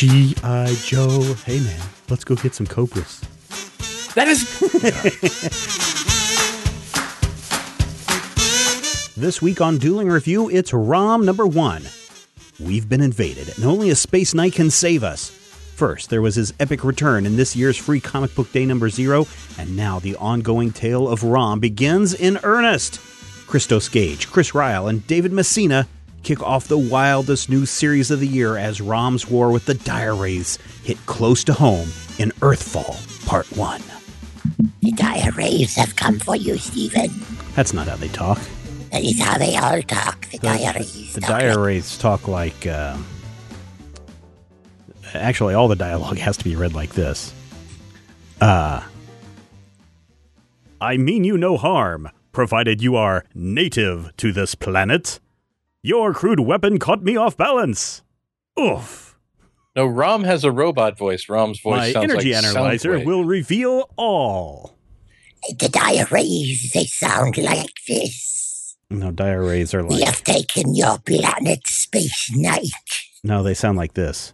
G.I. Joe. Hey, man, let's go get some Cobras. That is. This week on Dueling Review, it's ROM number one. We've been invaded, and only a Space Knight can save us. First, there was his epic return in this year's free comic book day number zero, and now the ongoing tale of ROM begins in earnest. Christos Gage, Chris Ryall, and David Messina kick off the wildest new series of the year as ROM's war with the Dire Wraiths hit close to home in Earthfall Part 1. The dire wraiths have come for you, Stephen. That's not how they talk. That is how they all talk. The, dire wraiths. The talk Dire like- Wraiths talk like. Uh, actually, all the dialogue has to be read like this. Uh, I mean you no harm, provided you are native to this planet. Your crude weapon caught me off balance. Oof. No, Rom has a robot voice. Rom's voice My sounds energy like analyzer Soundwave. will reveal all. The dire wraiths, they sound like this. No, Dire Wraiths are We like. have taken your planet, Space Knight. No, they sound like this.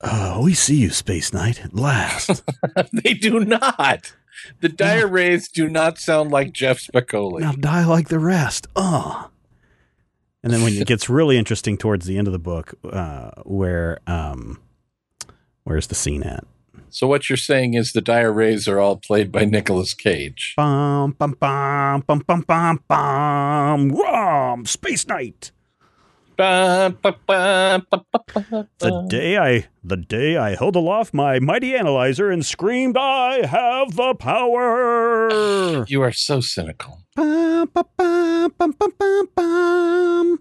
Oh, we see you, Space Knight, at last. they do not. The Dire Wraiths do not sound like Jeff Spicoli. now die like the rest. Uh. And then when it gets really interesting towards the end of the book, uh, where um, where's the scene at? So what you're saying is the Wraiths are all played by Nicolas Cage. Bum bum bum bum bum bum bum. Rom, Space Knight. The day I the day I held aloft my mighty analyzer and screamed, "I have the power!" You are so cynical.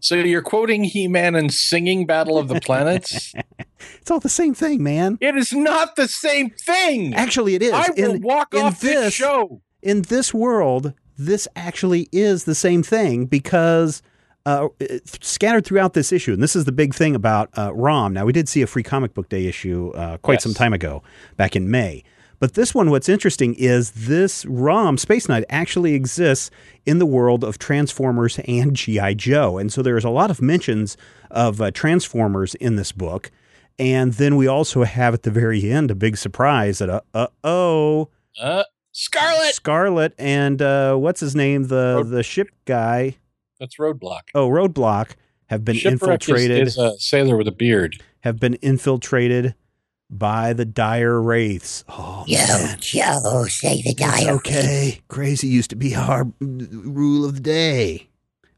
So you're quoting He-Man and singing Battle of the Planets? It's all the same thing, man. it is not the same thing. Actually, it is. I will In- walk in off this this- show. in this world, this actually is the same thing because uh, scattered throughout this issue, and this is the big thing about uh, ROM. Now, we did see a free comic book day issue uh, quite Yes. some time ago, back in May. But this one, what's interesting is this ROM Space Knight actually exists in the world of Transformers and G.I. Joe. And so there's a lot of mentions of uh, Transformers in this book. And then we also have at the very end a big surprise that, uh, uh oh, Uh, Scarlet. Scarlet and uh, what's his name, the the ship guy. That's Roadblock. Oh, Roadblock have been Shipwreck is- infiltrated. is, a sailor with a beard. have been infiltrated by the dire wraiths. Oh, Yo, man. Joe, say the dire. It's dire okay. Crazy used to be our rule of the day.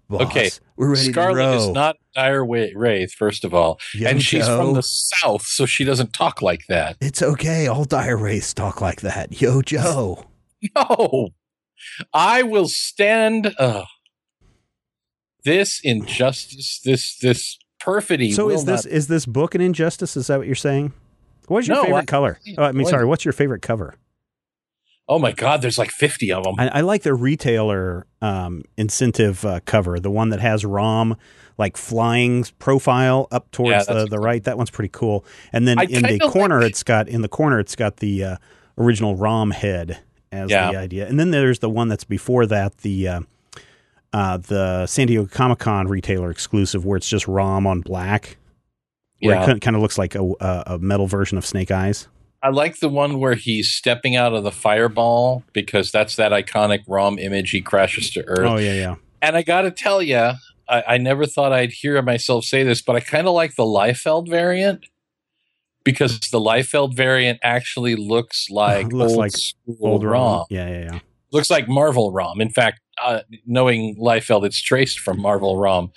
Boss, Okay, we're ready Scarlet to row. is not Dire Wraith, first of all, Yo, and she's Joe. from the south, so she doesn't talk like that. It's okay. All dire wraiths talk like that. Yo, Joe. No, I will stand. Uh, this injustice, this this perfidy. so is this not- is this book an injustice? Is that what you're saying? What's your No, favorite I- color? Oh, I mean, sorry. What's your favorite cover? oh my God, there's like fifty of them. I, I like the retailer um, incentive uh, cover, the one that has ROM like flying profile up towards that's the, the right. That one's pretty cool. And then I in the corner, like- it's got in the corner, it's got the uh, original ROM head as Yeah. the idea. And then there's the one that's before that, the uh, uh, the San Diego Comic Con retailer exclusive, where it's just ROM on black, where yeah, it kind of looks like a, a, metal version of Snake Eyes. I like the one where he's stepping out of the fireball because that's that iconic ROM image. He crashes to Earth. Oh yeah, yeah. And I got to tell you, I, I never thought I'd hear myself say this, but I kind of like the Liefeld variant because the Liefeld variant actually looks like Looks old like school Old ROM. ROM. Yeah, yeah, yeah. Looks like Marvel ROM. In fact, uh, knowing Liefeld, it's traced from Marvel ROM.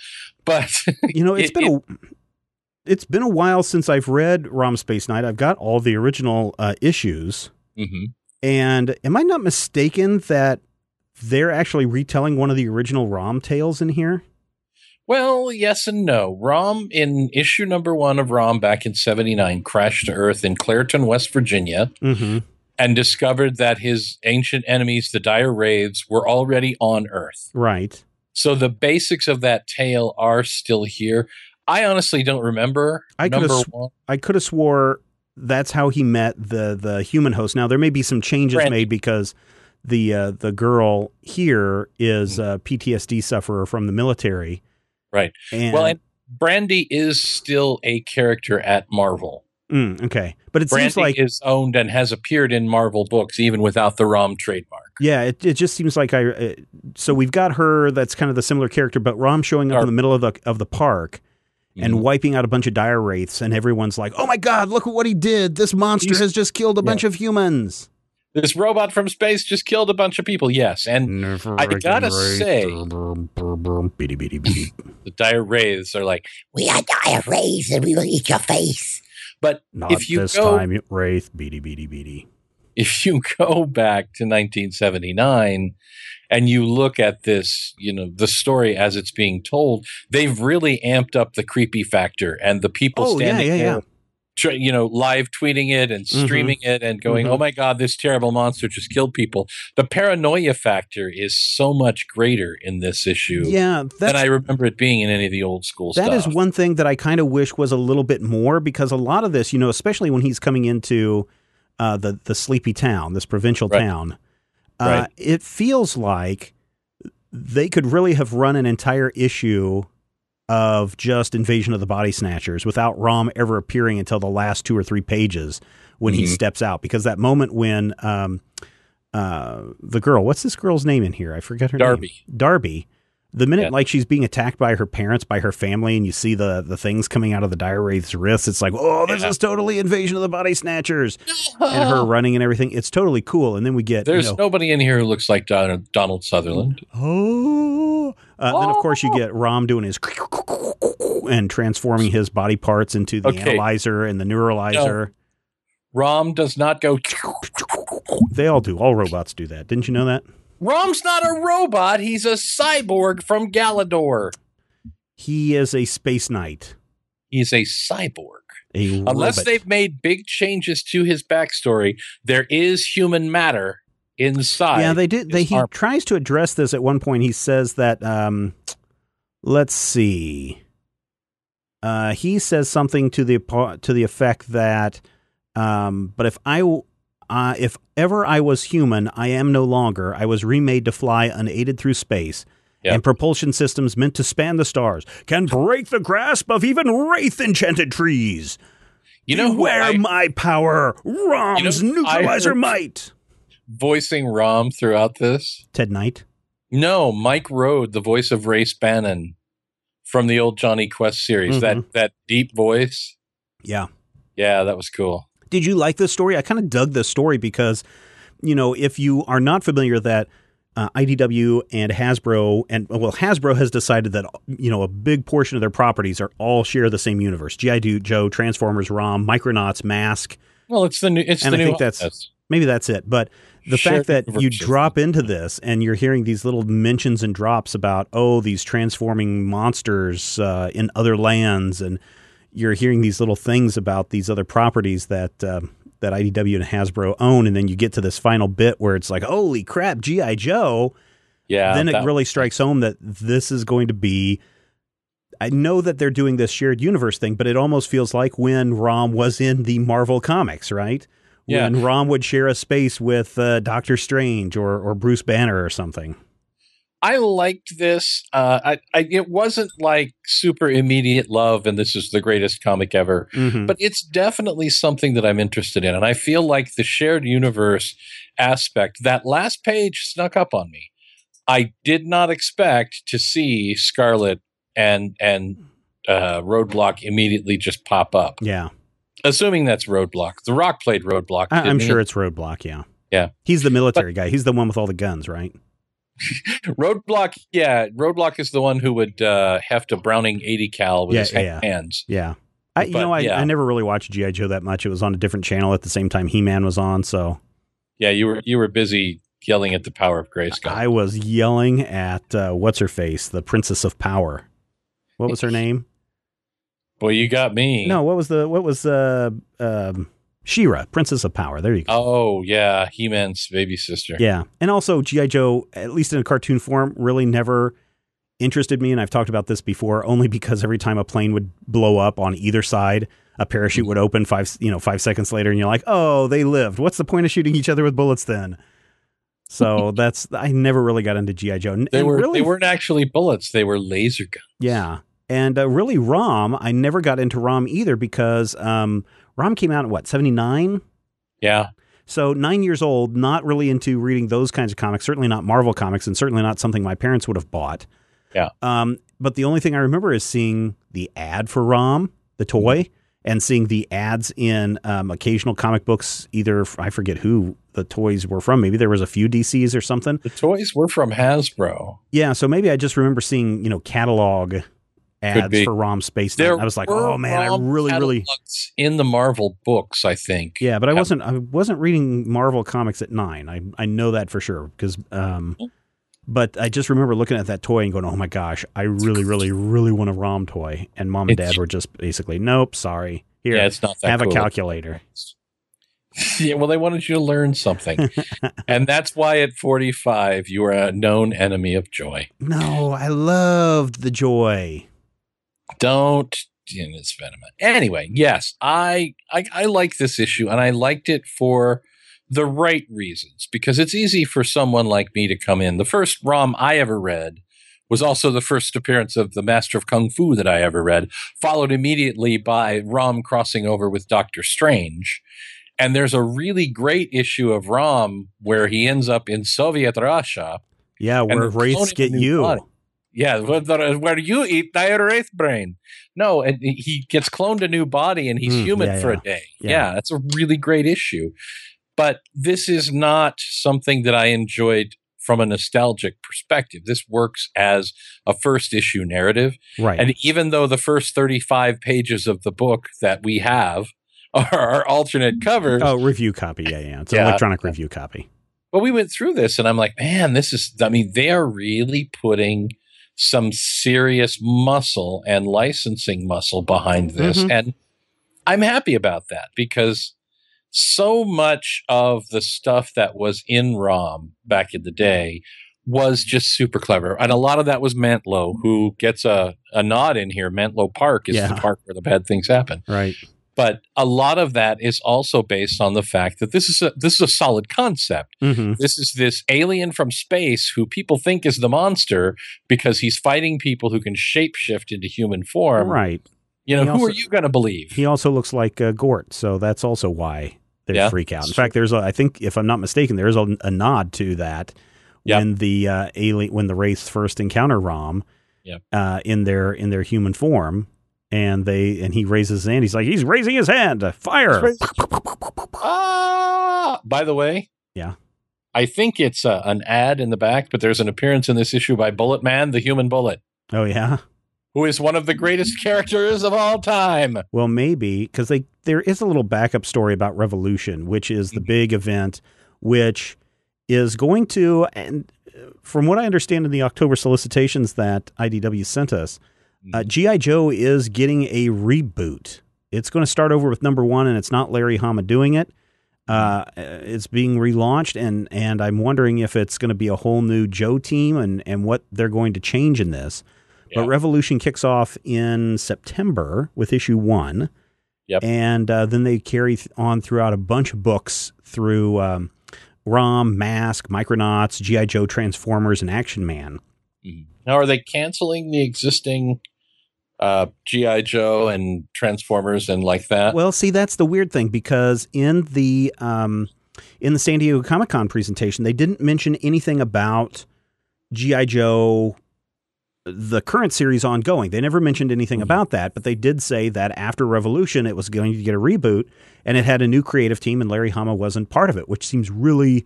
But You know, it's It- been a it's been a while since I've read ROM Space Knight. I've got all the original uh, issues, Mhm. and am I not mistaken that they're actually retelling one of the original ROM tales in here? well, yes and no. ROM in issue number one of ROM back in '79 crashed to Earth in Clairton, West Virginia. Mm-hmm. And discovered that his ancient enemies, the dire wraiths, were already on Earth. Right. So the basics of that tale are still here. I honestly don't remember I could've number sw- I could have swore that's how he met the the human host. Now there may be some changes Brandy. made because the uh, the girl here is a PTSD sufferer from the military. Right. And, well, and Brandy is still a character at Marvel. Mm, okay, but it Branding seems like is owned and has appeared in Marvel books even without the ROM trademark. yeah, it, it just seems like I. Uh, so we've got her that's kind of the similar character, but Rom showing up Or- in the middle of the of the park and Mhm. wiping out a bunch of dire wraiths, and everyone's like, "Oh my god, look at what he did! This monster He's- has just killed a yeah. bunch of humans." This robot from space just killed a bunch of people. Yes, and I gotta say- Beady, beady, beady. the dire wraiths are like. We are diarrheas and we will eat your face. But Not if you this go, time, Wraith. Beady, beady, beady. if you go back to 1979 and you look at this, you know, the story as it's being told, they've really amped up the creepy factor and the people Oh, yeah, standing yeah, there, yeah. Tr- you know, live tweeting it and streaming it and going, Mhm. "Oh my god, this terrible monster just killed people." The paranoia factor is so much greater in this issue Yeah, than I remember it being in any of the old school stuff. That is one thing that I kind of wish was a little bit more because a lot of this, you know, especially when he's coming into uh, the the sleepy town, this provincial Right. town, uh, Right. it feels like they could really have run an entire issue of just Invasion of the Body Snatchers without Rom ever appearing until the last two or three pages when he Mhm. steps out. Because that moment when um, uh, the girl, what's this girl's name in here? I forget her name. Darby. Darby. The minute Yeah. like she's being attacked by her parents, by her family, and you see the the things coming out of the dire wraith's wrists, it's like, oh, this Yeah. is totally invasion of the body snatchers, and her running and everything. It's totally cool. And then we get you There's know, nobody in here who looks like Donald, Donald Sutherland. oh, uh, then of course you get Rom doing his and transforming his body parts into the Okay. analyzer and the neutralizer. Rom does not go. They all do. All robots do that. Didn't you know that? Rom's not a robot. He's a cyborg from Galador. He is a space knight. He's a cyborg. A Unless robot. they've made big changes to his backstory, there is human matter inside. Yeah, they did. They he tries to address this at one point. He says that. Um, let's see. Uh, he says something to the to the effect that, um, but if I uh, if ever I was human, I am no longer. I was remade to fly unaided through space. Yeah. And propulsion systems meant to span the stars can break the grasp of even wraith enchanted trees. You know Beware I, my power, Rom's You know, neutralizer might. Voicing Rom throughout this? Ted Knight. No, Mike Road, the voice of Race Bannon from the old Jonny Quest series. Mhm. That that deep voice. Yeah. Yeah, that was cool. Did you like this story? I kind of dug this story because, you know, if you are not familiar with that uh, IDW and Hasbro and well, Hasbro has decided that you know a big portion of their properties are all share the same universe: GI Joe, Transformers, ROM, Micronauts, Mask. Well, it's the new. It's And the I new. think that's-. Maybe that's it. But the fact that you drop into this and you're hearing these little mentions and drops about oh these transforming monsters uh, in other lands, and you're hearing these little things about these other properties that uh, that IDW and Hasbro own, and then you get to this final bit where it's like holy crap, GI Joe. Yeah. then it really strikes home that this is going to be. I know that they're doing this shared universe thing, but it almost feels like when Rom was in the Marvel comics, right? Yeah. When Rom would share a space with uh, Doctor Strange or, or Bruce Banner or something. I liked this. Uh, I, I it wasn't like super immediate love, and this is the greatest comic ever. Mhm. But it's definitely something that I'm interested in, and I feel like the shared universe aspect. That last page snuck up on me. I did not expect to see Scarlet and and uh, Roadblock immediately just pop up. yeah, Assuming that's Roadblock. The Rock played Roadblock. I, he? sure it's Roadblock. Yeah, Yeah. He's the military guy. He's the one with all the guns, right? Roadblock. Yeah, Roadblock is the one who would uh, heft a Browning 80 cal with Yeah, his yeah. hands. Yeah. I, you But, know, I, yeah. I never really watched GI Joe that much. It was on a different channel at the same time He Man was on, so Yeah, you were you were busy yelling at the power of Grayskull. I was yelling at uh, what's her face, the Princess of Power. What was her name? Boy, you got me. No, what was the what was uh um She-Ra, Princess of Power. There you go. Oh yeah, He Man's baby sister. Yeah. And also GI Joe, at least in a cartoon form, really never interested me and I've talked about this before only because every time a plane would blow up on either side, a parachute would open 5 you know, 5 seconds later and you're like, "Oh, they lived. What's the point of shooting each other with bullets then?" So that's I never really got into GI Joe. They and were really they weren't actually bullets; they were laser guns. Yeah. And uh, really, ROM, I never got into ROM either because um, Rom came out in what seventy nine. Yeah. So nine years old, not really into reading those kinds of comics. Certainly not Marvel comics, and certainly not something my parents would have bought. Yeah. Um, but the only thing I remember is seeing the ad for Rom, the toy, and seeing the ads in um, occasional comic books. Either I forget who the toys were from. Maybe there was a few DCs or something. The toys were from Hasbro. Yeah. So maybe I just remember seeing you know catalog ads for Rom Space There. I was like, oh man, I really, really. in the Marvel books, I think. Yeah, but I wasn't. I wasn't reading Marvel comics at nine. I I know that for sure because. Um, but I just remember looking at that toy and going, "Oh my gosh, I really, really, really want a ROM toy." And mom and dad were just basically, "Nope, sorry. Here, Yeah, it's not that have cool. a calculator." yeah, well, they wanted you to learn something. and that's why at 45, you are a known enemy of joy. No, I loved the joy. Don't. And it's venom. Anyway, yes, I, I I like this issue, and I liked it for the right reasons because it's easy for someone like me to come in. The first ROM I ever read was also the first appearance of the Master of Kung Fu that I ever read, followed immediately by ROM crossing over with Doctor Strange. And there's a really great issue of ROM where he ends up in Soviet Russia. Yeah, where wraiths get you. body. Yeah, where, where you eat thy wraith brain. No, and he gets cloned a new body and he's Mm, human yeah, for yeah. a day. Yeah. Yeah. that's a really great issue. But this is not something that I enjoyed from a nostalgic perspective. This works as a first issue narrative. Right. And even though the first 35 pages of the book that we have are our alternate covers, oh, review copy. Yeah, yeah. It's an Yeah. electronic review copy. but we went through this and I'm like, man, this is, I mean, they are really putting some serious muscle and licensing muscle behind this. Mhm. And I'm happy about that because so much of the stuff that was in ROM back in the day was just super clever. And a lot of that was Mantlo, who gets a, a nod in here. Mantlo Park is Yeah. the park where the bad things happen Right. But a lot of that is also based on the fact that this is a this is a solid concept. hmm This is this alien from space who people think is the monster because he's fighting people who can shapeshift into human form. Right. You know, He who also- are you going to believe? He also looks like uh, Gort, so that's also why they Yeah, freak out. In fact, there's a, I think if I'm not mistaken, there's a, a nod to that Yep. when the uh, alien when the race first encounter Rom Yep. uh, in their in their human form, and they and he raises his hand. He's like he's raising his hand. Fire! Ah! By the way, Yeah. I think it's uh, an ad in the back, but there's an appearance in this issue by Bullet Man, the human bullet, Oh yeah. who is one of the greatest characters of all time. Well, maybe because they there is a little backup story about Revolution, which is the Mm-hmm. big event, which is going to and uh, from what I understand in the October solicitations that IDW sent us. Uh, GI Joe is getting a reboot. It's going to start over with number one, and it's not Larry Hama doing it. Uh, Mm-hmm. it's being relaunched, and and I'm wondering if it's going to be a whole new Joe team and and what they're going to change in this. Yeah. But Revolution kicks off in September with issue one. Yep. And uh, then they carry on throughout a bunch of books through um, ROM, Mask, Micronauts, G.I. Joe, Transformers, and Action Man. Now, are they canceling the existing uh, GI Joe and Transformers and like that? Well, see, that's the weird thing because in the um, in the San Diego Comic Con presentation, they didn't mention anything about GI Joe, the current series ongoing. They never mentioned anything Mhm. about that, but they did say that after Revolution, it was going to get a reboot, and it had a new creative team, and Larry Hama wasn't part of it, which seems really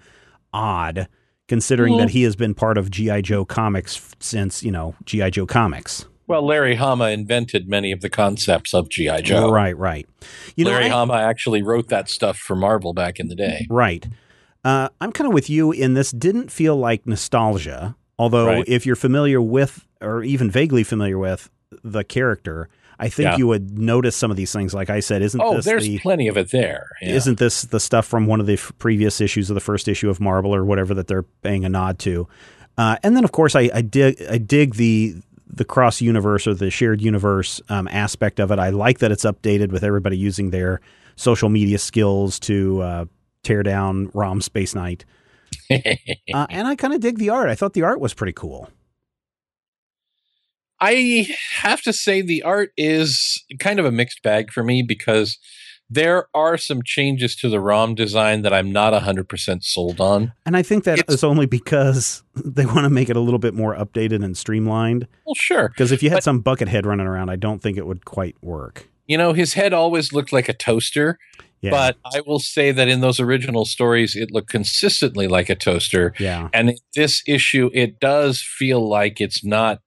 odd. Considering Mhm. that he has been part of GI Joe comics since you know GI Joe comics, well, Larry Hama invented many of the concepts of GI Joe. right, right. You Larry know, I- Hama actually wrote that stuff for Marvel back in the day. Right. Uh, I'm kind of with you in this. Didn't feel like nostalgia, although Right. if you're familiar with or even vaguely familiar with the character, I think Yeah. you would notice some of these things. Like I said, isn't Oh, this there's the plenty of it there. Yeah. isn't this the stuff from one of the f- previous issues of the first issue of Marvel or whatever that they're paying a nod to? Uh, and then of course I, I dig I dig the the cross universe or the shared universe um, aspect of it. I like that it's updated with everybody using their social media skills to uh, tear down ROM Space Knight. Uh, and I kind of dig the art. I thought the art was pretty cool. I have to say the art is kind of a mixed bag for me because There are some changes to the ROM design that I'm not 100% sold on. And I think that It's- is only because they want to make it a little bit more updated and streamlined. Well, sure. Because if you had But- some bucket head running around, I don't think it would quite work. You know, his head always looked like a toaster, Yeah. but I will say that in those original stories, it looked consistently like a toaster. yeah. And this issue, it does feel like it's not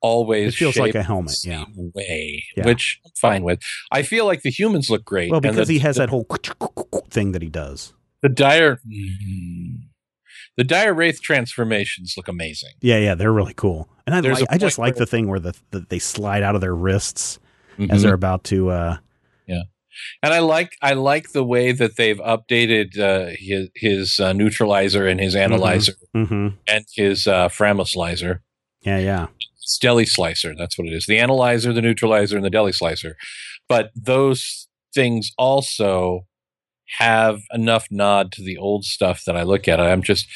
always It feels like a helmet, yeah. way, Yeah. which I'm fine with. I feel like the humans look great. Well, because the, he has the, that whole thing that he does. the dire mm, the dire wraith transformations look amazing. Yeah, yeah, they're really cool. And I like, I just like the thing where the, the they slide out of their wrists as Mhm. they're about to. uh yeah And I like I like the way that they've updated uh, his his uh, neutralizer and his analyzer mhm. and his uh. Yeah, yeah. It's deli slicer. That's what it is. The analyzer, the neutralizer, and the deli slicer. But those things also have enough nod to the old stuff that I look at. I'm just,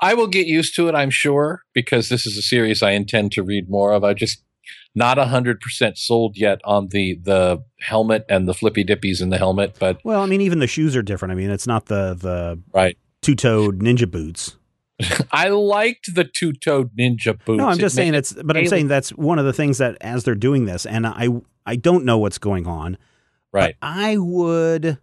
I will get used to it, I'm sure, because this is a series I intend to read more of. I just not a hundred percent sold yet on the the helmet and the flippy dippies in the helmet, but Well, I mean, even the shoes are different. I mean, it's not the the right. two toed ninja boots. I liked the two toed ninja boots. No, I'm just made saying it's. But I'm alien. saying that's one of the things that as they're doing this, and I I don't know what's going on. but right. I would,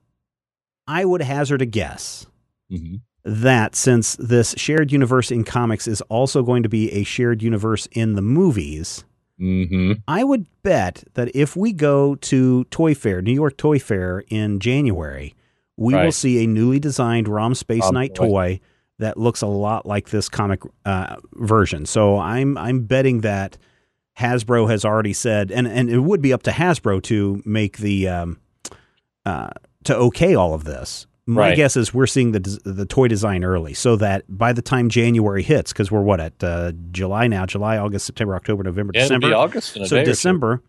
I would hazard a guess Mhm. that since this shared universe in comics is also going to be a shared universe in the movies, Mm-hmm. I would bet that if we go to Toy Fair, New York Toy Fair in January, we will see a newly designed ROM Space Oh, Knight boy. toy that looks a lot like this comic uh, version. So I'm I'm betting that Hasbro has already said, and and it would be up to Hasbro to make the um, uh, to okay all of this. My Right. guess is we're seeing the the toy design early, so that by the time January hits, because we're what at uh, July now, July, August, September, October, November, Yeah, December. be August So day or two. December,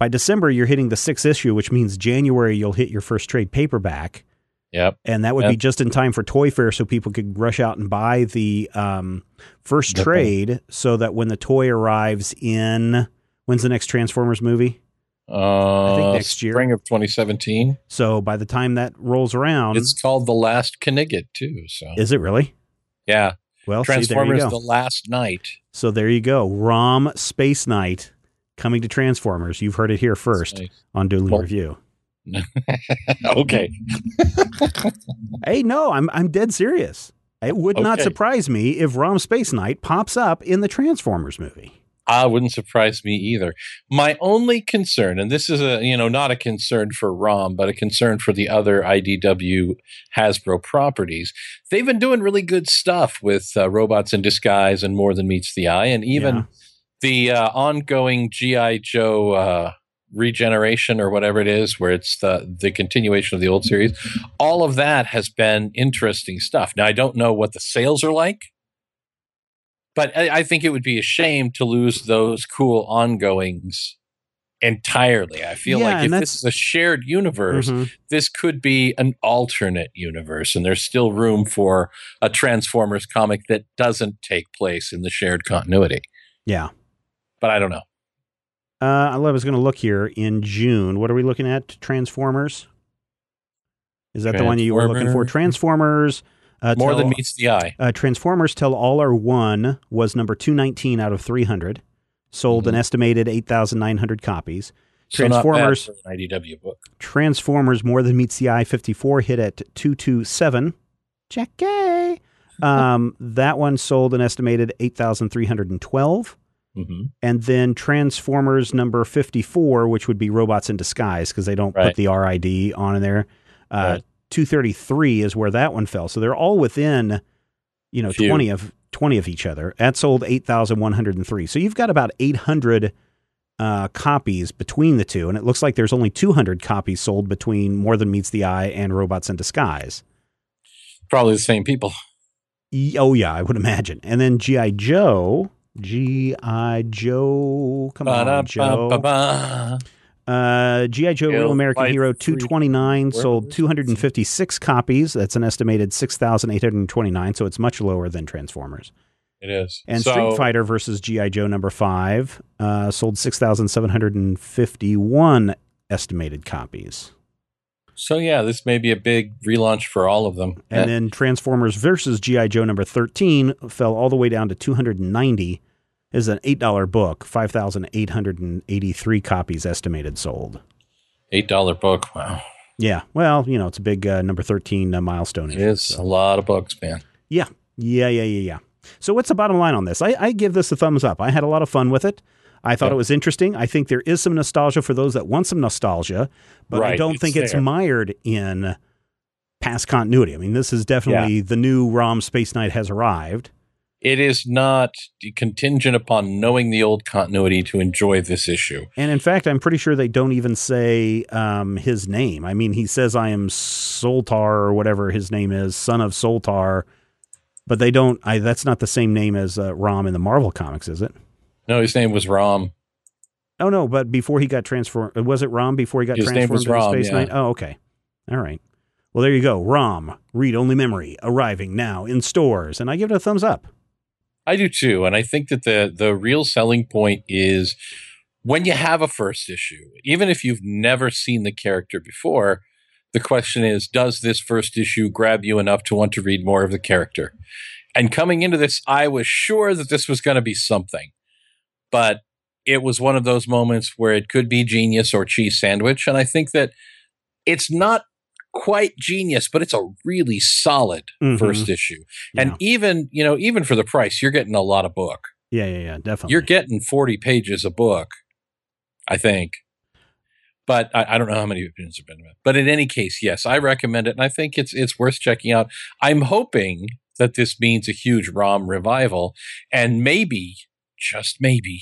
by December, you're hitting the sixth issue, which means January you'll hit your first trade paperback, Yep. and that would be just in time for Toy Fair, so people could rush out and buy the um, first Yep. trade, so that when the toy arrives in when's the next Transformers movie? Uh, think next year. spring of 2017. So by the time that rolls around, It's called the Last Knigget too. So is it really? yeah, Well, see, Transformers: go. The Last Knight. so there you go. ROM Space Knight coming to Transformers. You've heard it here first Nice. on Dueling Well- Review. okay. Hey, no, I'm I'm dead serious. It would not surprise me if ROM Space Knight pops up in the Transformers movie. Ah, wouldn't surprise me either. My only concern, and this is a you know not a concern for ROM, but a concern for the other IDW Hasbro properties. They've been doing really good stuff with uh, robots in disguise and more than meets the eye, and even Yeah. the uh, ongoing GI Joe uh, regeneration or whatever it is, where it's the the continuation of the old series. All of that has been interesting stuff. Now I don't know what the sales are like, but I, I think it would be a shame to lose those cool ongoings entirely. I feel Yeah, like if this is a shared universe, Mhm. this could be an alternate universe, and there's still room for a Transformers comic that doesn't take place in the shared continuity. Yeah. But I don't know. Uh, I was going to look here in June. What are we looking at? Transformers. Is that the one you were looking for? Transformers. Uh, More than Tell- meets the eye. Uh, Transformers Till All Are One was number 219 out of 300. Sold an Mhm. estimated 8,900 copies. So Transformers- for an IDW book. Transformers More Than Meets the Eye 54 hit at 227. Jackie. Um, that one sold an estimated 8,312. Hmm And then Transformers number 54, which would be Robots in Disguise because they don't put the RID on in there. Uh, Right. 233 is where that one fell. So they're all within, you know, Few. 20 of 20 of each other. That sold 8,103. So you've got about 800 uh, copies between the two. And it looks like there's only 200 copies sold between More Than Meets the Eye and Robots in Disguise. Probably the same people. Oh, yeah, I would imagine. And then G.I. Joe. G.I. Joe. Come on, Joe. Uh, G.I. Joe Real American Hero 229 Where sold 256 copies. That's an estimated 6,829, so it's much lower than Transformers. It is. And So- Street Fighter versus G.I. Joe number 5 uh, sold 6,751 estimated copies. So yeah, this may be a big relaunch for all of them. And then Transformers versus GI Joe number 13 fell all the way down to 290 is an $8 book, 5,883 copies estimated sold. Eight dollar book. Wow, Yeah. Well, you know, it's a big uh, number 13 uh, milestone. It is so. a lot of books, man. Yeah. Yeah, yeah, yeah, yeah. So what's the bottom line on this? I, I give this a thumbs up. I had a lot of fun with it. I thought Yeah. it was interesting. I think there is some nostalgia for those that want some nostalgia, but I don't it's think it's mired in past continuity. I mean, this is definitely the new ROM Space Knight has arrived. It is not contingent upon knowing the old continuity to enjoy this issue. And in fact, I'm pretty sure they don't even say um, his name. I mean, he says, I am Soltar or whatever his name is, son of Soltar. But they don't, I, that's not the same name as uh, Rom in the Marvel comics, is it? No, his name was Rom. Oh, no, but before he got transformed, uh, was it Rom before he got His name transformed was into Rom, Space yeah. Knight? Oh, okay. All right. Well, there you go. Rom, read only memory, arriving now in stores. And I give it a thumbs up. I do too, and I think that the the real selling point is when you have a first issue, even if you've never seen the character before, the question is, does this first issue grab you enough to want to read more of the character? And coming into this, I was sure that this was going to be something, but it was one of those moments where it could be genius or cheese sandwich, and I think that it's not quite genius, but it's a really solid Mhm. first issue. And Yeah. even, you know, even for the price, you're getting a lot of book. Yeah, yeah, yeah, definitely. You're getting 40 pages a book, I think. But I, I don't know how many opinions have been. about. But in any case, yes, I recommend it, and I think it's it's worth checking out. I'm hoping that this means a huge ROM revival, and maybe, just maybe,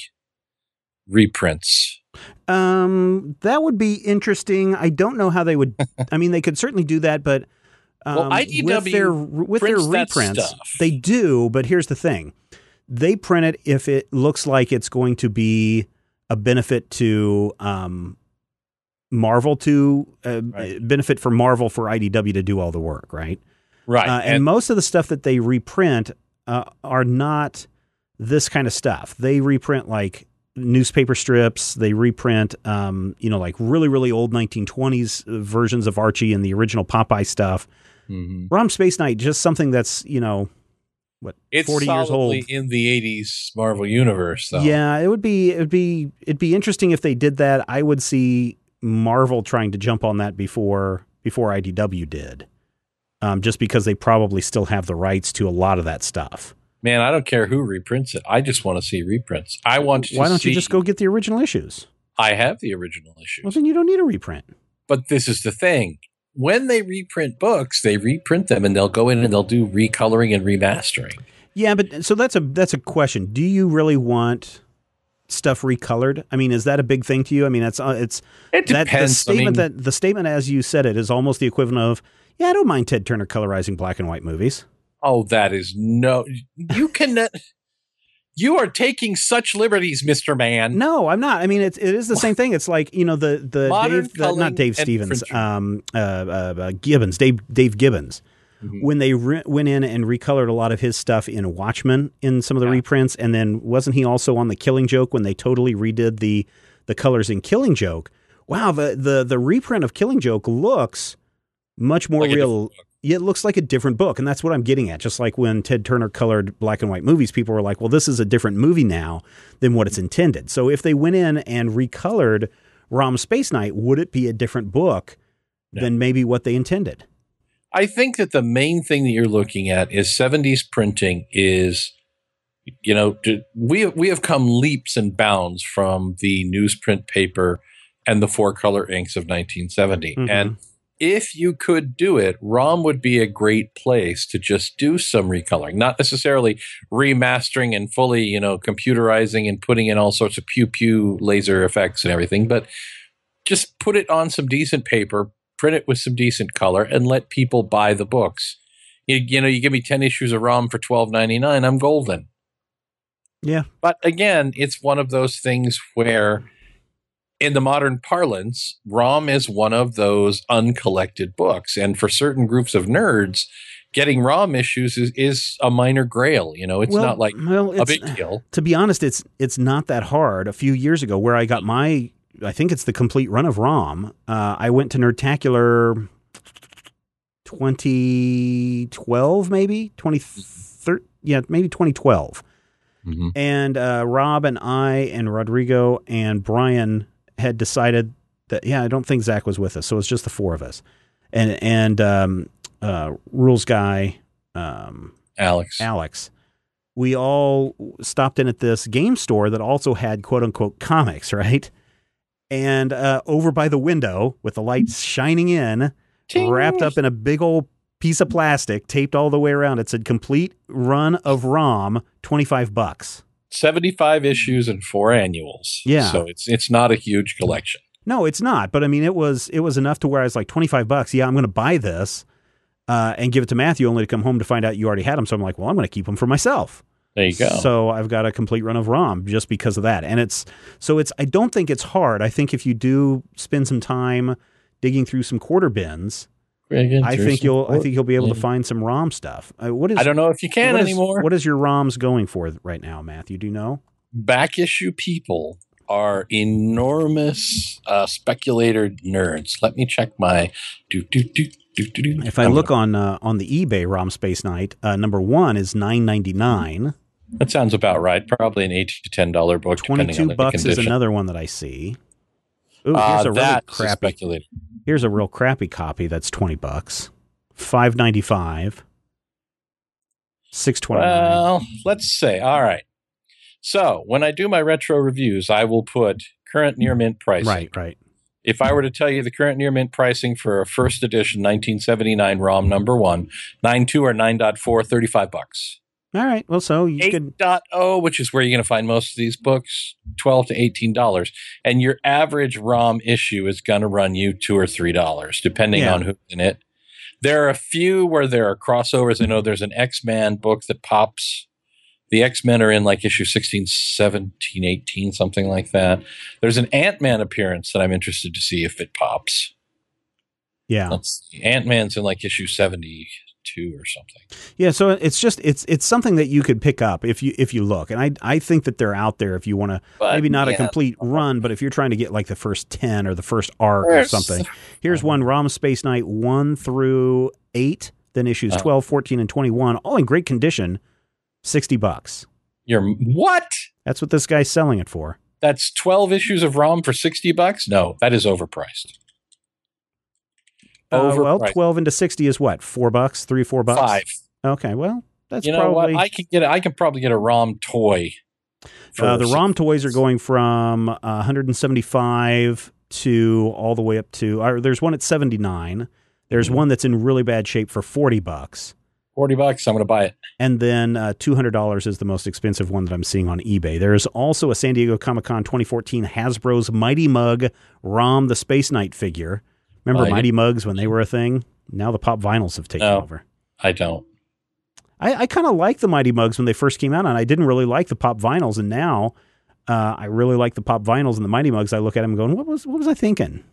reprints. Um, that would be interesting. I don't know how they would. I mean, they could certainly do that, but um, Well, with IDW their with their reprints, they do. But here's the thing: they print it if it looks like it's going to be a benefit to um, Marvel to uh, Right. benefit for Marvel for IDW to do all the work, right? Right. Uh, and, and most of the stuff that they reprint uh, are not this kind of stuff. They reprint like newspaper strips. They reprint, um, you know, like really, really old 1920s versions of Archie and the original Popeye stuff. Mhm. Rom Space Knight, just something that's, you know, what, it's 40 years old. in the 80s Marvel universe, though. Yeah, it would be, it would be, it'd be interesting if they did that. I would see Marvel trying to jump on that before, before IDW did. Um, just because they probably still have the rights to a lot of that stuff. Man, I don't care who reprints it. I just want to see reprints. I want to see. Why don't see- you just go get the original issues? I have the original issues. Well, then you don't need a reprint. But this is the thing. When they reprint books, they reprint them and they'll go in and they'll do recoloring and remastering. Yeah, but so that's a that's a question. Do you really want stuff recolored? I mean, is that a big thing to you? I mean, that's uh, it's It that the depends. I statement mean, that the statement as you said it is almost the equivalent of yeah, I don't mind Ted Turner colorizing black and white movies. Oh, that is no. You cannot. You are taking such liberties, Mister Man. No, I'm not. I mean, it's it is the same thing. It's like you know the the Dave, the, not Dave Stevens, um, uh, uh, uh, Gibbons, Dave Dave Gibbons. Mhm. When they re- went in and recolored a lot of his stuff in Watchmen in some of the Yeah. reprints, and then wasn't he also on the Killing Joke when they totally redid the the colors in Killing Joke? Wow, the the the reprint of Killing Joke looks much more Like real. Different book. Yeah, it looks like a different book, and that's what I'm getting at. Just like when Ted Turner colored black and white movies, people were like, "Well, this is a different movie now than what it's intended." So if they went in and recolored Rom Space Knight, would it be a different book No. than maybe what they intended? I think that the main thing that you're looking at is 70s printing is, you know, we we have come leaps and bounds from the newsprint paper and the four color inks of 1970. Mhm. And if you could do it, ROM would be a great place to just do some recoloring, not necessarily remastering and fully, you know, computerizing and putting in all sorts of pew pew laser effects and everything, but just put it on some decent paper, print it with some decent color, and let people buy the books. You, you know, you give me 10 issues of ROM for twelve I'm golden. Yeah. But again, it's one of those things where, in the modern parlance, ROM is one of those uncollected books. And for certain groups of nerds, getting ROM issues is, is a minor grail. You know, it's Well, not like well, a big deal. to be honest, it's it's not that hard. A few years ago, where I got my I think it's the complete run of ROM. Uh, I went to Nerdtacular 2012, maybe 2013. Yeah, maybe 2012. Mhm. And uh, Rob and I and Rodrigo and Brian had decided that yeah, I don't think Zach was with us, so it's just the four of us. And and um, uh, rules guy, um, Alex. Alex, we all stopped in at this game store that also had quote unquote comics, right? And uh, over by the window with the lights shining in, wrapped up in a big old piece of plastic, taped all the way around. It said complete run of ROM, 25 bucks. 75 issues and four annuals. Yeah. So it's it's not a huge collection. No, it's not. But I mean, it was it was enough to where I was like 25 bucks. Yeah, I'm going to buy this uh, and give it to Matthew only to come home to find out you already had them. So I'm like, well, I'm going to keep them for myself. There you go. So I've got a complete run of ROM just because of that. And it's so it's I don't think it's hard. I think if you do spend some time digging through some quarter bins, Again, I think you'll I think you'll be able to find some ROM stuff. Uh, what is I don't know if you can what is- anymore. what is your ROMs going for right now, Matthew? Do you know? Back issue people are enormous uh, speculator nerds. Let me check my do do do do do do. If I I'm look on uh, on the eBay ROM Space Knight, uh, number one is nine ninety nine. that sounds about right. Probably an eight to ten dollar book. Twenty two the bucks is another one that I see. Ooh, Uh, here's a really that's a crappy. speculator. Here's a real crappy copy. That's twenty bucks. Five ninety five. Six twenty nine. Well, let's say. All right. So when I do my retro reviews, I will put current near mint pricing. right, right. If I were to tell you the current near mint pricing for a first edition 1979 ROM number one, 9.2 or 9.4, 35 bucks. All right. Well, so you could 8.0, which is where you're going to find most of these books, 12 to 18 dollars, and your average ROM issue is going to run you two or three dollars, depending Yeah. on who's in it. There are a few where there are crossovers. I know there's an X Men book that pops. The X Men are in like issue 16, 17, 18, something like that. There's an Ant Man appearance that I'm interested to see if it pops. yeah. Ant Man's in like issue 72 or something. Yeah, so it's just it's it's something that you could pick up if you if you look. And I I think that they're out there if you want to maybe not a complete run, but if you're trying to get like the first 10 or the first arc or something. Here's one ROM Space Knight 1 through 8, then issues Oh. 12, 14 and 21 all in great condition. 60 bucks. You're what? That's what this guy's selling it for. That's 12 issues of ROM for 60 bucks? No, that is overpriced. Uh, well, Overpriced. 12 into 60 is what? 4 bucks, 3 4 bucks. Five. Okay, well, that's you know probably what? I can get. A, I can probably get a ROM toy. Uh, the ROM toys are going from uh, 175 to all the way up to. Uh, there's one at 79. There's Mhm. one that's in really bad shape for 40 bucks, 40 bucks. I'm going to buy it. and then uh, 200 dollars is the most expensive one that I'm seeing on eBay. There's also a San Diego Comic Con 2014 Hasbro's Mighty Mug ROM the Space Knight figure. Remember Mighty- Mighty Mugs when they were a thing? Now the pop vinyls have taken No. over. I don't. I, I kind of liked the Mighty Mugs when they first came out, and I didn't really like the pop vinyls. And now uh, I really like the pop vinyls and the Mighty Mugs. I look at them going, "What was what was I thinking?"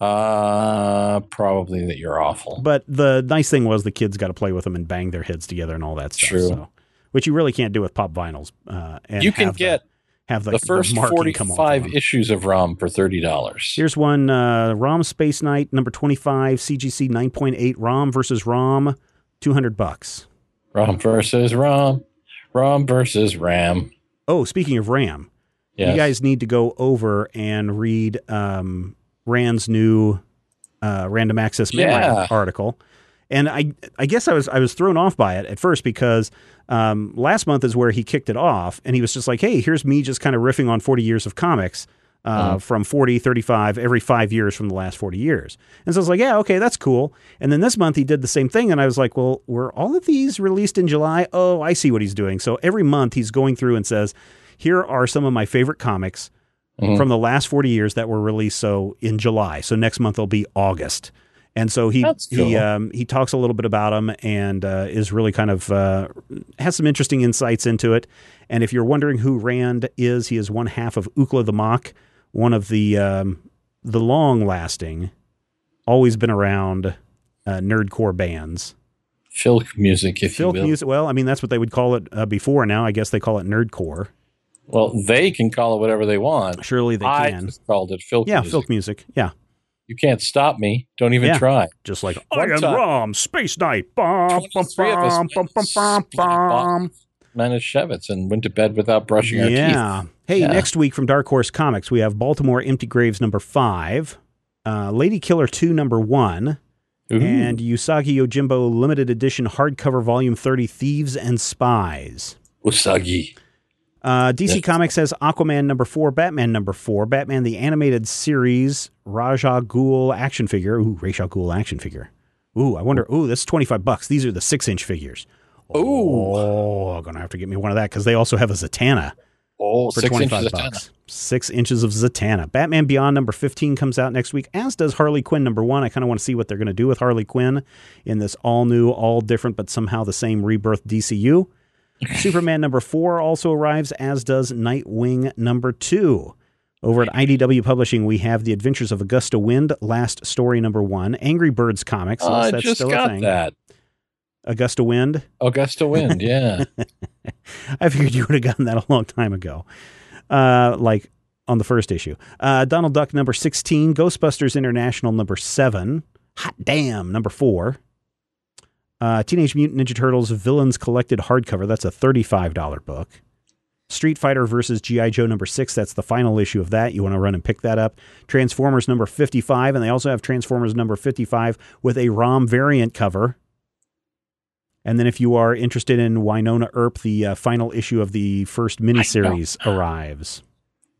Uh, probably that you're awful. But the nice thing was the kids got to play with them and bang their heads together and all that stuff. True. So, which you really can't do with pop vinyls. Uh, and you can get have the, the first off 45 issues of ROM for thirty dollars. Here's one uh, ROM Space Knight number 25 CGC 9.8 ROM versus ROM 200 bucks. ROM versus ROM. ROM versus RAM. Oh, speaking of RAM, Yes. you guys need to go over and read um, Rand's new uh, random access memory Yeah. article. And I, I guess I was I was thrown off by it at first because um, last month is where he kicked it off, and he was just like, "Hey, here's me just kind of riffing on 40 years of comics." Uh, Mhm. From 40, 35, every five years from the last 40 years. And so I was like, yeah, okay, that's cool. And then this month he did the same thing. And I was like, well, were all of these released in July? Oh, I see what he's doing. So every month he's going through and says, here are some of my favorite comics Mhm. from the last 40 years that were released so in July. So next month will be August. And so he That's he cool. um, he talks a little bit about them and uh, is really kind of uh, has some interesting insights into it. And if you're wondering who Rand is, he is one half of Ookla the Mok, one of the um, the long lasting, always been around uh, nerdcore bands. Filk music, if Filk you will. music. Well, I mean that's what they would call it uh, before. Now I guess they call it nerdcore. Well, they can call it whatever they want. Surely they I can. just called it filk Yeah, music. filk music. Yeah, You can't stop me. Don't even Yeah. try. just like One I am time. Rom, Space Knight. Bum, bum, 23 of us bum, bum, bum, bum, bum. Manischewitz and went to bed without brushing our teeth. Yeah. Hey, Yeah. next week from Dark Horse Comics, we have Baltimore Empty Graves number five, uh, Lady Killer 2 number one, Ooh. and Usagi Yojimbo limited edition hardcover volume 30 Thieves and Spies. Usagi. Uh, DC Yes. Comics has Aquaman number four, Batman number four, Batman the Animated Series, Ra's al Ghul action figure. Ooh, Ra's al Ghul action figure. Ooh, I wonder. Ooh, that's 25 bucks. These are the six inch figures. Ooh. Oh, I'm going to have to get me one of that because they also have a Zatanna Oh, for six 25 inches of bucks. Six inches of Zatanna. Batman Beyond number 15 comes out next week, as does Harley Quinn number one. I kind of want to see what they're going to do with Harley Quinn in this all new, all different, but somehow the same rebirth DCU. Superman number four also arrives, as does Nightwing number two. Over at IDW Publishing, we have The Adventures of Augusta Wind, last story number one. Angry Birds comics. yes, I that's just still a got thing. that. Augusta Wind. Augusta Wind, yeah. I figured you would have gotten that a long time ago. Uh, like on the first issue. Uh, Donald Duck number 16, Ghostbusters International number 7, Hot Damn number 4. Uh, Teenage Mutant Ninja Turtles Villains Collected hardcover, that's a $35 book. Street Fighter versus G.I. Joe number 6, that's the final issue of that. You want to run and pick that up. Transformers number 55, and they also have Transformers number 55 with a ROM variant cover. And then, if you are interested in Wynonna Earp, the uh, final issue of the first miniseries arrives.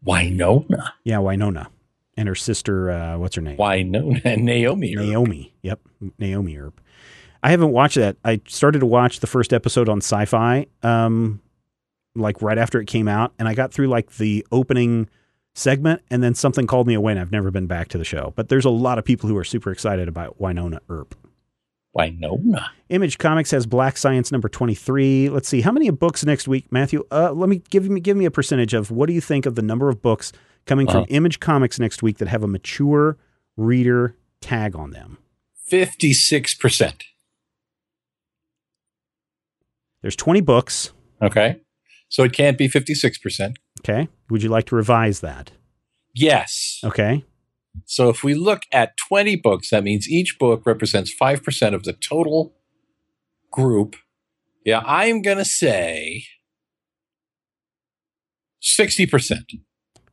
Wynonna. Yeah, Wynonna and her sister. Uh, what's her name? Wynonna and Naomi. Naomi. Yep, Naomi Earp. I haven't watched that. I started to watch the first episode on Sci-Fi, um, like right after it came out, and I got through like the opening segment, and then something called me away, and I've never been back to the show. But there's a lot of people who are super excited about Wynonna Earp. Wynonna. Image Comics has Black Science number 23. Let's see. How many books next week, Matthew? Uh, let me give me give me a percentage of what do you think of the number of books coming from Uh-huh. Image Comics next week that have a mature reader tag on them? 56%. There's 20 books. Okay. So it can't be 56%. Okay. Would you like to revise that? Yes. Okay. So if we look at 20 books, that means each book represents 5% of the total group. Yeah, I'm going to say 60%.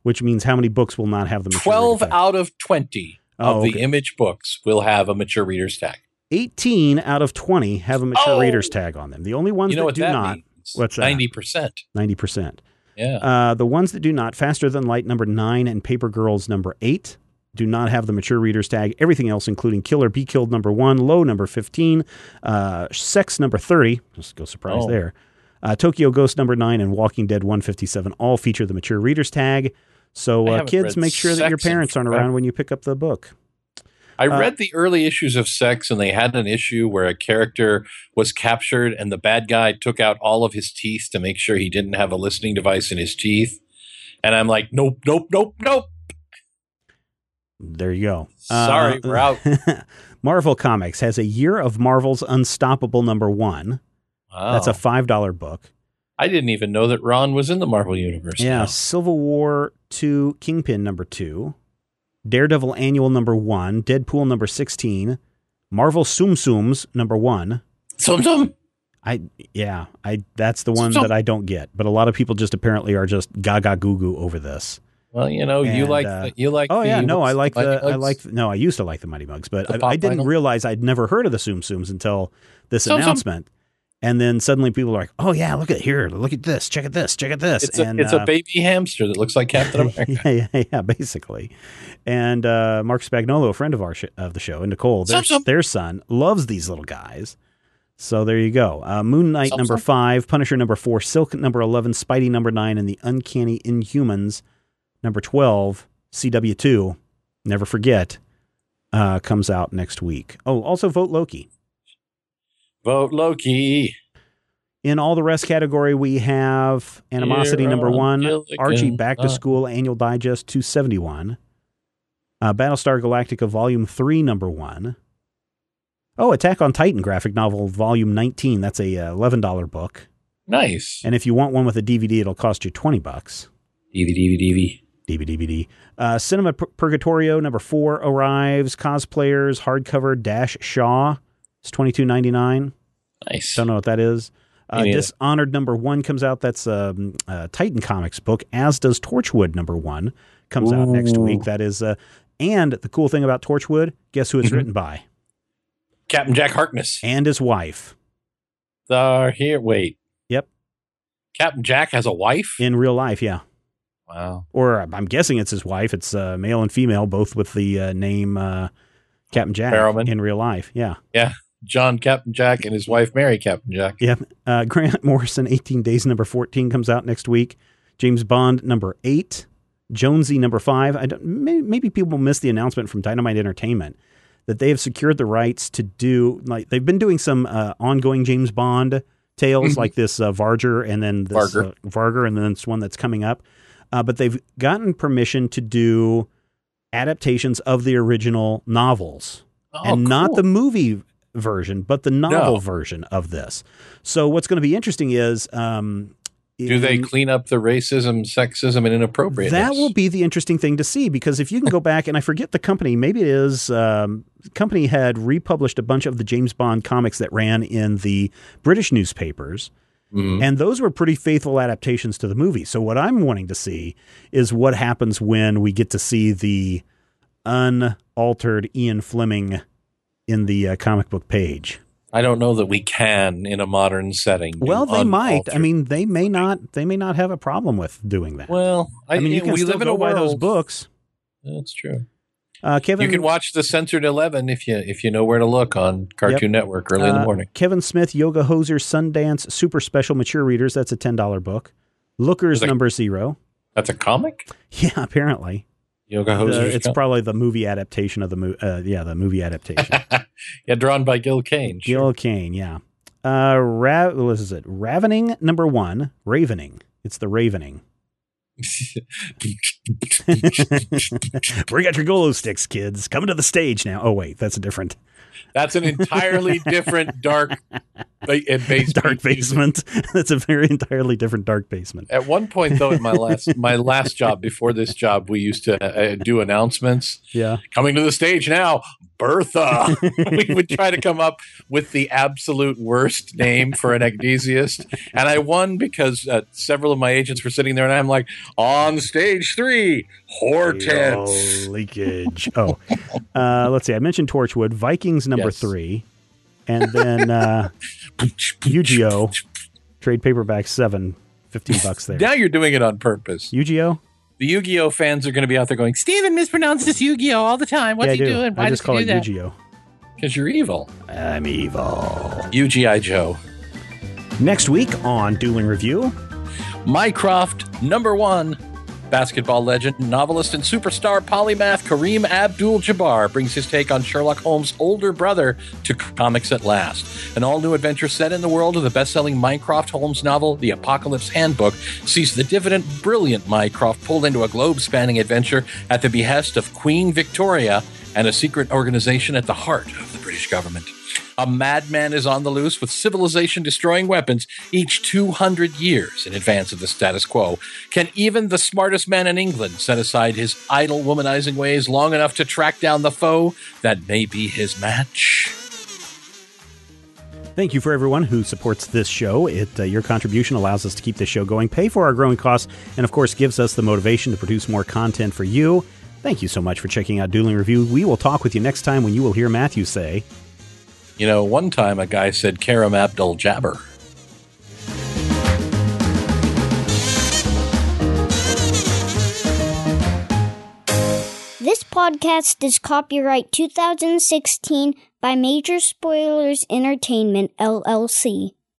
Which means how many books will not have the mature 12 reader tag? out of 20 Oh, of the image books will have a mature reader's tag. 18 out of 20 have a mature Oh! reader's tag on them. The only ones You know that do that not, means? What's that? 90%. 90%. Yeah. Uh, the ones that do not, Faster Than Light number nine and Paper Girls number eight, do not have the mature reader's tag. Everything else, including Kill or Be Killed number one, Low number 15, uh, Sex number 30, just go surprise Oh. there, uh, Tokyo Ghost number nine, and Walking Dead 157 all feature the mature reader's tag. So, uh, kids, make sure that your parents aren't around when you pick up the book. I uh, read the early issues of Sex, and they had an issue where a character was captured, and the bad guy took out all of his teeth to make sure he didn't have a listening device in his teeth. And I'm like, nope, nope, nope, nope. There you go. Sorry, we're out. Marvel Comics has a Year of Marvel's Unstoppable number one. Wow. That's a $5 book. I didn't even know that Ron was in the Marvel universe. Yeah, now. Civil War 2 Kingpin number 2, Daredevil Annual number 1, Deadpool number 16, Marvel Tsum Tsums number 1. Some some. I yeah, I that's the one that I don't get, but a lot of people just apparently are just gaga goo goo over this. Well, you know, you like uh, the, you like. Oh the, yeah, no, I like Mighty the I like no, I used to like the Mighty Muggs, but I, I didn't vinyl? realize I'd never heard of the Tsum Tsums until this Tsum Tsum. And then suddenly people are like, "Oh yeah, look at here, look at this, check at this, check at this." It's a and it's uh, a baby hamster that looks like Captain America. yeah, yeah, yeah, basically. And uh, Mark Spagnolo, a friend of our sh- of the show, and Nicole, their, their son, loves these little guys. So there you go. Uh, Moon Knight Some, number some. five, Punisher number four, Silk number eleven, Spidey number nine, and the Uncanny Inhumans number twelve, CW two. Never forget. Uh, comes out next week. Oh, also vote Loki. Vote Loki. In all the rest category, we have Animosity number one, Gilligan's Archie Back to Island. School Annual Digest 271, uh, Battlestar Galactica Volume 3, number one. Oh, Attack on Titan graphic novel, Volume 19. That's a uh, $11 book. Nice. And if you want one with a DVD, it'll cost you 20 bucks. DVD, DVD. DVD, DVD. Uh, Cinema Pur- Purgatorio number four arrives. Cosplayers hardcover Dash Shaw. It's twenty two ninety nine. Nice. Don't know what that is. Uh. Dishonored number one comes out. That's um, uh, Titan Comics book. As does Torchwood number one comes out next week. That is. Uh, and the cool thing about Torchwood, guess who it's Mhm. written by? Captain Jack Harkness. And his wife The here. Wait. Yep. Captain Jack has a wife. in real life. Yeah. wow. Or I'm guessing it's his wife. It's uh, male and female, both with the uh, name uh, Captain Jack Barrowman. in real life. Yeah. Yeah. John Captain Jack and his wife Mary Captain Jack. Yep. Uh, Grant Morrison, 18 Days, number 14, comes out next week. James Bond, number 8. Jonesy, number 5. I don't, may, maybe people missed the announcement from Dynamite Entertainment that they have secured the rights to do, like, they've been doing some uh, ongoing James Bond tales, like this uh, Vargr and then this Vargr. Uh, Vargr, and then this one that's coming up. Uh, but they've gotten permission to do adaptations of the original novels Oh, and not the movie version, but the novel No. version of this. So what's going to be interesting is, um, Do they clean up the racism, sexism, and inappropriateness? that will be the interesting thing to see because if you can go back and I forget the company, maybe it is um, company had republished a bunch of the James Bond comics that ran in the British newspapers. Mhm. And those were pretty faithful adaptations to the movie. So what I'm wanting to see is what happens when we get to see the unaltered Ian Fleming in the uh, comic book page. I don't know that we can in a modern setting. Well, they might. I mean, they may not. They may not have a problem with doing that. well, I, I mean, you can we still live in go a world. those books. That's true. Uh, Kevin, you can watch the censored eleven if you if you know where to look on Cartoon Network early in the uh, morning. Kevin Smith, Yoga Hoser, Sundance, Super Special Mature Readers. That's a ten dollar book. Lookers that- number zero. That's a comic. Yeah, apparently. Yoga The- it's probably the movie adaptation of the movie. Uh, yeah, the movie adaptation. yeah, drawn by Gil Kane. sure. Gil Kane, yeah. Uh, Ra- what is it? Ravening number one. Ravening. It's the Ravening. Bring out your glow sticks, kids. Coming to the stage now. Oh wait, that's a different That's an entirely different dark ba- basement. dark basement. that's a very entirely different dark basement. At one point, though, in my last my last job before this job, we used to uh, do announcements. Yeah. Coming to the stage now, Bertha. we would try to come up with the absolute worst name for an ecdysiast, and I won because uh, several of my agents were sitting there, and I'm like, on stage three, Hortense. Oh, leakage. Oh, uh, let's see. I mentioned Torchwood. Vikings number Yes. three, and then uh, Yu-Gi-Oh! trade paperback seven. 15 bucks there. Now you're doing it on purpose. Yu-Gi-Oh? The Yu-Gi-Oh fans are going to be out there going, Steven mispronounces Yu-Gi-Oh all the time. What's yeah, he do. doing? Why I does call he it do that? Yu-Gi-Oh. Because you're evil. I'm evil. UGI Joe. Next week on Dueling Review, Mycroft, number one. Basketball legend, novelist, and superstar polymath Kareem Abdul Jabbar brings his take on Sherlock Holmes' older brother to comics at last. An all new adventure set in the world of the best selling Mycroft Holmes novel, The Apocalypse Handbook, sees the dividend, brilliant Mycroft pulled into a globe spanning adventure at the behest of Queen Victoria and a secret organization at the heart of the British government. A madman is on the loose with civilization destroying weapons each 200 years in advance of the status quo. Can even the smartest man in England set aside his idle womanizing ways long enough to track down the foe that may be his match? Thank you for everyone who supports this show. It uh, your contribution allows us to keep this show going, pay for our growing costs, and of course gives us the motivation to produce more content for you. Thank you so much for checking out Dueling Review. We will talk with you next time when you will hear Matthew say, You know, one time a guy said Karam Abdul Jabber. This podcast is copyright 2016 by Major Spoilers Entertainment, LLC.